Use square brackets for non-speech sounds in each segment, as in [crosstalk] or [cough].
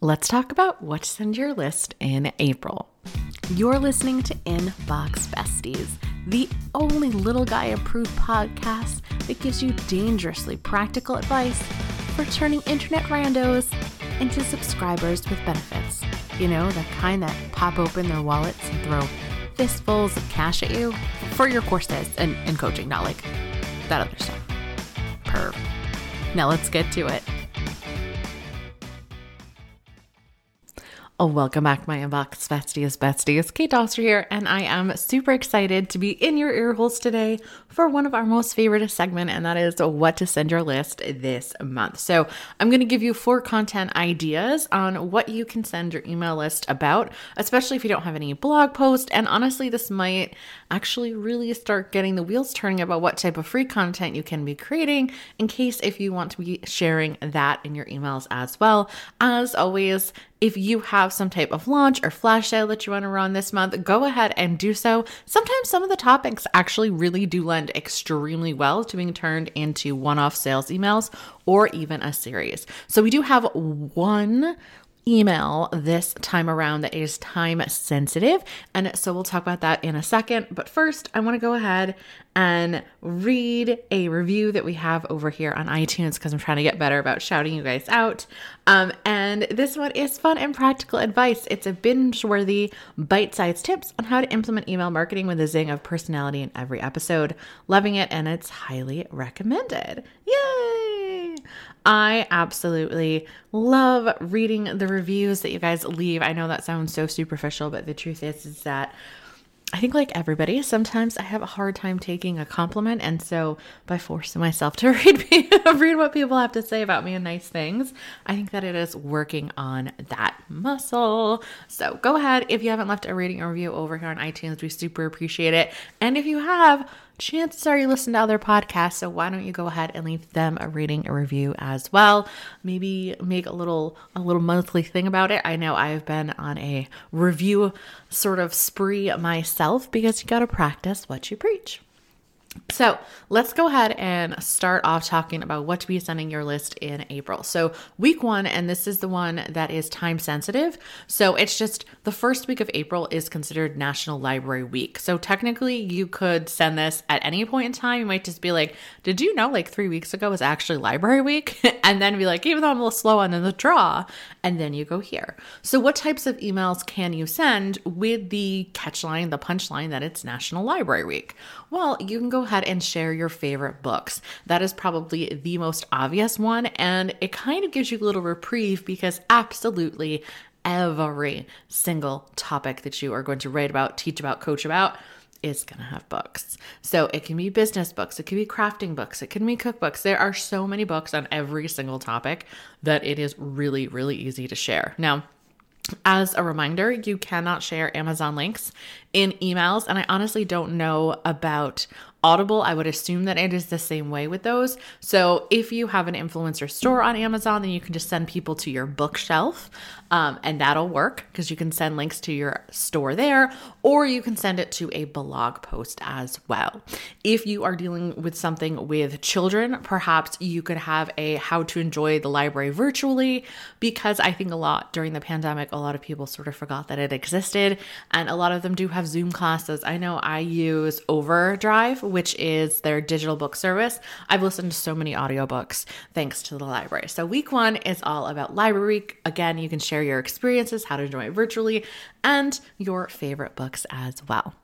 let's talk about what to send your list in April. You're listening to Inbox Besties, the only little guy approved podcast that gives you dangerously practical advice for turning internet randos into subscribers with benefits. You know, the kind that pop open their wallets and throw fistfuls of cash at you for your courses and, and coaching, not like that other stuff. Perv. Now let's get to it. Oh, welcome back, my inbox besties, besties. Kate Doster here, and I am super excited to be in your ear holes today for one of our most favorite segment, and that is what to send your list this month. So I'm going to give you four content ideas on what you can send your email list about, especially if you don't have any blog post. And honestly, this might actually really start getting the wheels turning about what type of free content you can be creating in case if you want to be sharing that in your emails as well. As always, if you have some type of launch or flash sale that you want to run this month, go ahead and do so. Sometimes some of the topics actually really do lend extremely well to being turned into one off sales emails or even a series. So we do have one email this time around that is time sensitive. And so we'll talk about that in a second. But first, I want to go ahead and read a review that we have over here on iTunes because I'm trying to get better about shouting you guys out. Um, and this one is fun and practical advice. It's a binge worthy, bite sized tips on how to implement email marketing with a zing of personality in every episode. Loving it, and it's highly recommended. Yay! I absolutely love reading the reviews that you guys leave. I know that sounds so superficial, but the truth is, is that I think, like everybody, sometimes I have a hard time taking a compliment. And so, by forcing myself to [laughs] read, read what people have to say about me and nice things, I think that it is working on that muscle. So, go ahead. If you haven't left a rating or review over here on iTunes, we super appreciate it. And if you have, chances are you listen to other podcasts, so why don't you go ahead and leave them a rating, a review as well? Maybe make a little a little monthly thing about it. I know I've been on a review sort of spree myself because you got to practice what you preach. So let's go ahead and start off talking about what to be sending your list in April. So, week one, and this is the one that is time sensitive. So, it's just the first week of April is considered National Library Week. So, technically, you could send this at any point in time. You might just be like, Did you know like three weeks ago was actually Library Week? [laughs] and then be like, Even though I'm a little slow on the draw, and then you go here. So, what types of emails can you send with the catchline, the punchline that it's National Library Week? Well, you can go ahead and share your favorite books. That is probably the most obvious one, and it kind of gives you a little reprieve because absolutely every single topic that you are going to write about, teach about, coach about is going to have books. So it can be business books, it can be crafting books, it can be cookbooks. There are so many books on every single topic that it is really, really easy to share. Now, as a reminder, you cannot share Amazon links in emails. And I honestly don't know about Audible, I would assume that it is the same way with those. So if you have an influencer store on Amazon, then you can just send people to your bookshelf um, and that'll work because you can send links to your store there or you can send it to a blog post as well. If you are dealing with something with children, perhaps you could have a how to enjoy the library virtually because I think a lot during the pandemic, a lot of people sort of forgot that it existed and a lot of them do have Zoom classes. I know I use Overdrive which is their digital book service. I've listened to so many audiobooks thanks to the library. So, week one is all about library. Again, you can share your experiences, how to enjoy it virtually, and your favorite books as well.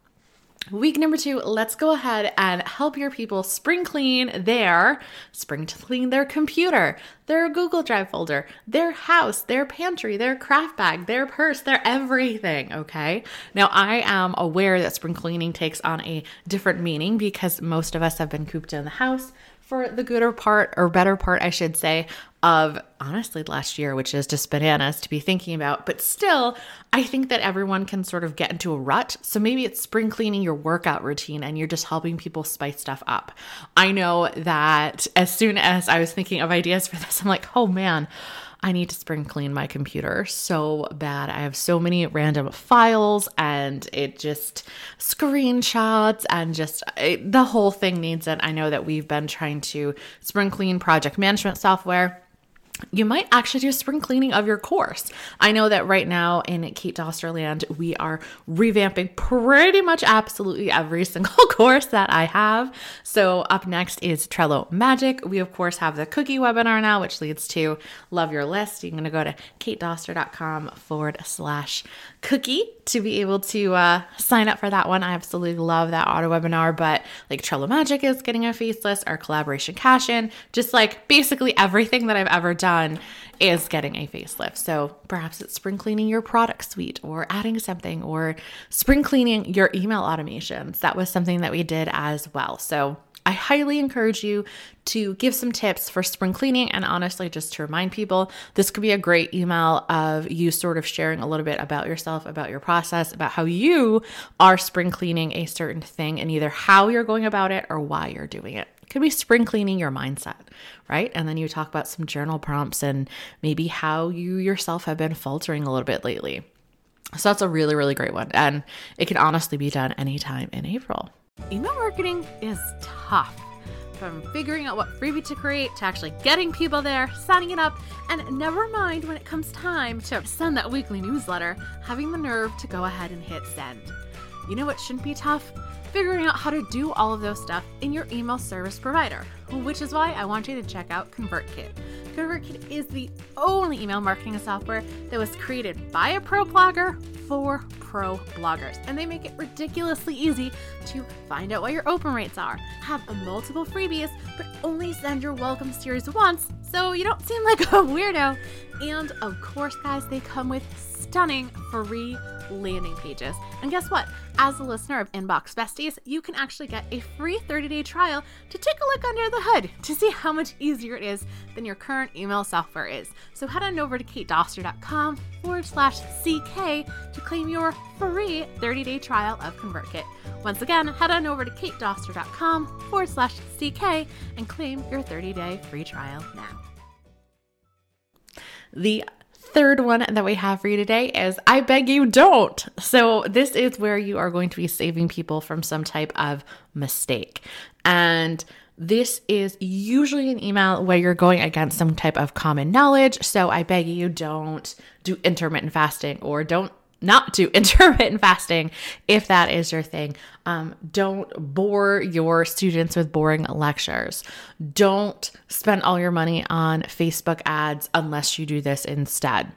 Week number two, let's go ahead and help your people spring clean their spring to clean their computer, their Google Drive folder, their house, their pantry, their craft bag, their purse, their everything. Okay. Now, I am aware that spring cleaning takes on a different meaning because most of us have been cooped in the house for the gooder part or better part, I should say, of honestly last year, which is just bananas to be thinking about. But still, I think that everyone can sort of get into a rut. So maybe it's spring cleaning your workout routine and you're just helping people spice stuff up. I know that as soon as I was thinking of ideas for this, I'm like, oh man, I need to spring clean my computer so bad. I have so many random files and it just screenshots and just it, the whole thing needs it. I know that we've been trying to spring clean project management software you might actually do spring cleaning of your course. I know that right now in Kate Dosterland, we are revamping pretty much absolutely every [laughs] single course that I have. So, up next is Trello Magic. We, of course, have the cookie webinar now, which leads to Love Your List. You're going to go to katedoster.com forward slash cookie to be able to uh, sign up for that one. I absolutely love that auto webinar, but like Trello Magic is getting a faceless, our collaboration cash in, just like basically everything that I've ever done is getting a facelift. So perhaps it's spring cleaning your product suite or adding something or spring cleaning your email automations. That was something that we did as well. So I highly encourage you to give some tips for spring cleaning. And honestly, just to remind people, this could be a great email of you sort of sharing a little bit about yourself, about your process, about how you are spring cleaning a certain thing and either how you're going about it or why you're doing. It could be spring cleaning your mindset, right? And then you talk about some journal prompts and maybe how you yourself have been faltering a little bit lately. So that's a really, really great one. And it can honestly be done anytime in April. Email marketing is tough. From figuring out what freebie to create to actually getting people there, signing it up, and never mind when it comes time to send that weekly newsletter, having the nerve to go ahead and hit send. You know what shouldn't be tough? Figuring out how to do all of those stuff in your email service provider, which is why I want you to check out ConvertKit. ConvertKit is the only email marketing software that was created by a pro blogger for pro bloggers, and they make it ridiculously easy to find out what your open rates are, have multiple freebies, but only send your welcome series once so you don't seem like a [laughs] weirdo. And of course, guys, they come with stunning free landing pages. And guess what? As a listener of Inbox Besties, you can actually get a free 30 day trial to take a look under the hood to see how much easier it is than your current email software is. So head on over to katedoster.com forward slash CK to claim your free 30 day trial of ConvertKit. Once again, head on over to katedoster.com forward slash CK and claim your 30 day free trial now. The third one that we have for you today is I beg you don't. So, this is where you are going to be saving people from some type of mistake. And this is usually an email where you're going against some type of common knowledge. So, I beg you don't do intermittent fasting or don't not do [laughs] intermittent fasting if that is your thing. Um, don't bore your students with boring lectures. Don't spend all your money on Facebook ads unless you do this instead.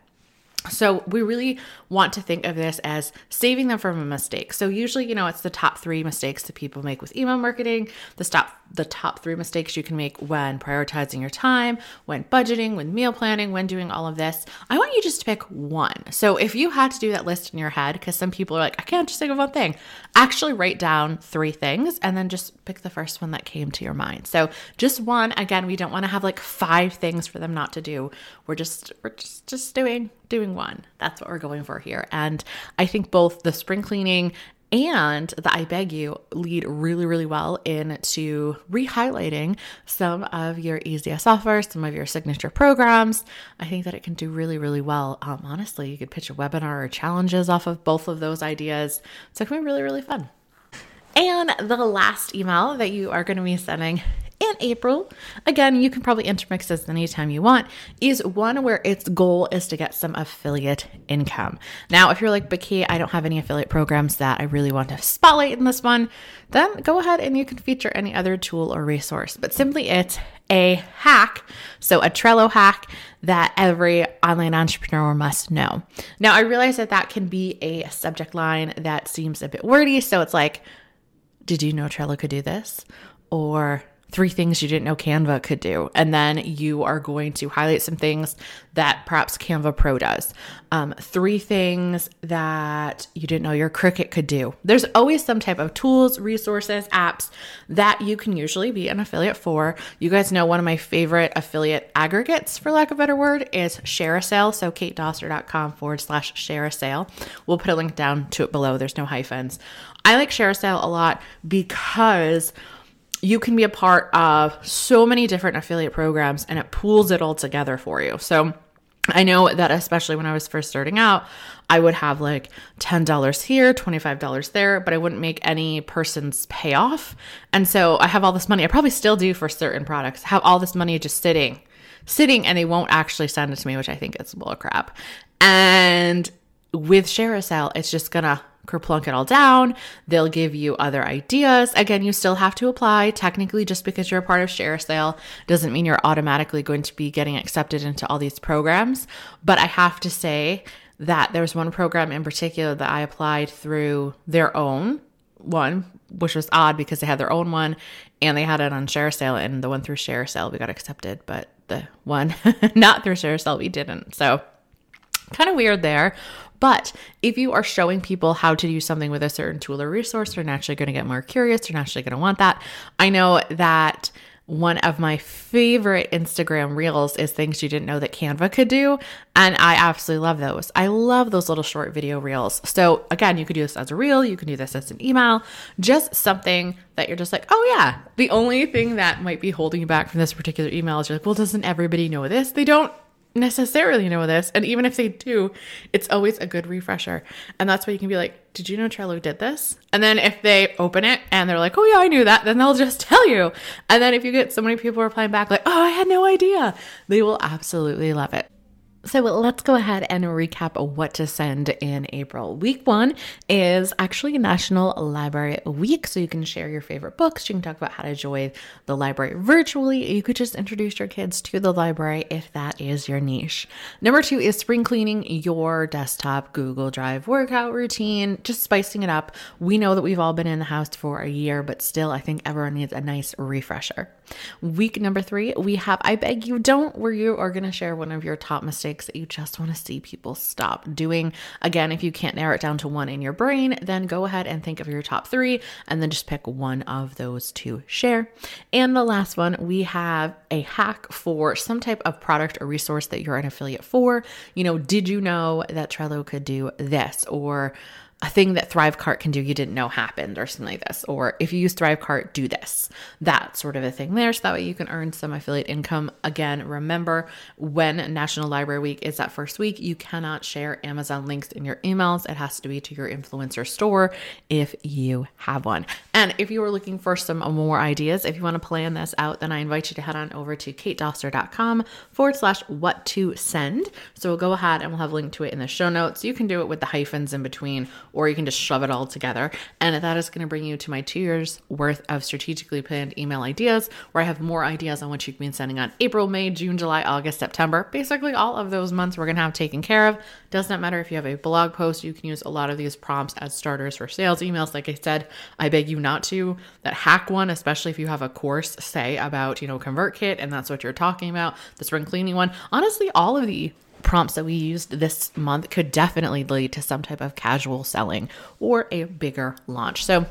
So, we really want to think of this as saving them from a mistake. So, usually, you know, it's the top three mistakes that people make with email marketing, the top, the top three mistakes you can make when prioritizing your time, when budgeting, when meal planning, when doing all of this. I want you just to pick one. So, if you had to do that list in your head, because some people are like, I can't just think of one thing, actually write down three things and then just pick the first one that came to your mind. So, just one. Again, we don't want to have like five things for them not to do. We're just, we're just, just doing doing one. That's what we're going for here. And I think both the spring cleaning and the I beg you lead really, really well into re-highlighting some of your EZS software, some of your signature programs. I think that it can do really, really well. Um, honestly, you could pitch a webinar or challenges off of both of those ideas. So it can be really, really fun. And the last email that you are going to be sending in April, again, you can probably intermix this anytime you want, is one where its goal is to get some affiliate income. Now, if you're like, but I don't have any affiliate programs that I really want to spotlight in this one, then go ahead and you can feature any other tool or resource. But simply, it's a hack, so a Trello hack that every online entrepreneur must know. Now, I realize that that can be a subject line that seems a bit wordy. So it's like, did you know Trello could do this? Or three things you didn't know Canva could do. And then you are going to highlight some things that perhaps Canva Pro does. Um, three things that you didn't know your Cricut could do. There's always some type of tools, resources, apps that you can usually be an affiliate for. You guys know one of my favorite affiliate aggregates, for lack of a better word, is ShareASale. So katedoster.com forward slash ShareASale. We'll put a link down to it below. There's no hyphens. I like ShareASale a lot because you can be a part of so many different affiliate programs and it pools it all together for you. So I know that especially when I was first starting out, I would have like $10 here, $25 there, but I wouldn't make any person's payoff. And so I have all this money. I probably still do for certain products. have all this money just sitting sitting and they won't actually send it to me, which I think is bullcrap. And with ShareASale, it's just gonna kerplunk it all down. They'll give you other ideas. Again, you still have to apply. Technically, just because you're a part of Share Sale doesn't mean you're automatically going to be getting accepted into all these programs. But I have to say that there was one program in particular that I applied through their own one, which was odd because they had their own one and they had it on Share Sale, and the one through Share Sale we got accepted, but the one [laughs] not through Share Sale we didn't. So kind of weird there. But if you are showing people how to do something with a certain tool or resource, they're naturally going to get more curious. They're naturally going to want that. I know that one of my favorite Instagram reels is things you didn't know that Canva could do. And I absolutely love those. I love those little short video reels. So, again, you could do this as a reel, you can do this as an email, just something that you're just like, oh, yeah. The only thing that might be holding you back from this particular email is you're like, well, doesn't everybody know this? They don't necessarily know this. And even if they do, it's always a good refresher. And that's why you can be like, did you know Trello did this? And then if they open it and they're like, oh yeah, I knew that, then they'll just [laughs] tell you. And then if you get so many people replying back like, oh, I had no idea, they will absolutely love it. So let's go ahead and recap what to send in April. Week one is actually National Library Week. So you can share your favorite books. You can talk about how to join the library virtually. You could just introduce your kids to the library if that is your niche. Number two is spring cleaning your desktop Google Drive workout routine, just spicing it up. We know that we've all been in the house for a year, but still, I think everyone needs a nice refresher. Week number three, we have I Beg You Don't, where you are going to share one of your top mistakes that you just want to see people stop doing. Again, if you can't narrow it down to one in your brain, then go ahead and think of your top three and then just pick one of those to share. And the last one, we have a hack for some type of product or resource that you're an affiliate for. You know, did you know that Trello could do this? Or a thing that Thrivecart can do you didn't know happened or something like this. Or if you use Thrivecart, do this. That sort of a thing there. So that way you can earn some affiliate income. Again, remember when National Library Week is that first week, you cannot share Amazon links in your emails. It has to be to your influencer store if you have one. And if you are looking for some more ideas, if you want to plan this out, then I invite you to head on over to katedoster.com forward slash what to send. So we'll go ahead and we'll have a link to it in the show notes. You can do it with the hyphens in between or you can just shove it all together. And that is going to bring you to my two years worth of strategically planned email ideas, where I have more ideas on what you can be sending on April, May, June, July, August, September. Basically, all of those months we're going to have taken care of. Does not matter if you have a blog post, you can use a lot of these prompts as starters for sales emails. Like I said, I beg you not to. That hack one, especially if you have a course, say about, you know, ConvertKit and that's what you're talking about, the spring cleaning one. Honestly, all of the prompts that we used this month could definitely lead to some type of casual selling or a bigger launch. So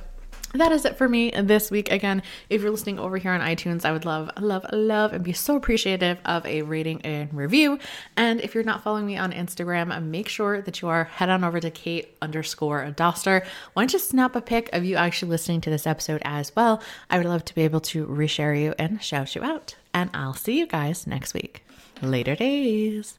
that is it for me this week. Again, if you're listening over here on iTunes, I would love, love, love, and be so appreciative of a rating and review. And if you're not following me on Instagram, make sure that you are head on over to Kate underscore Doster. Why don't you snap a pic of you actually listening to this episode as well? I would love to be able to reshare you and shout you out. And I'll see you guys next week. Later days.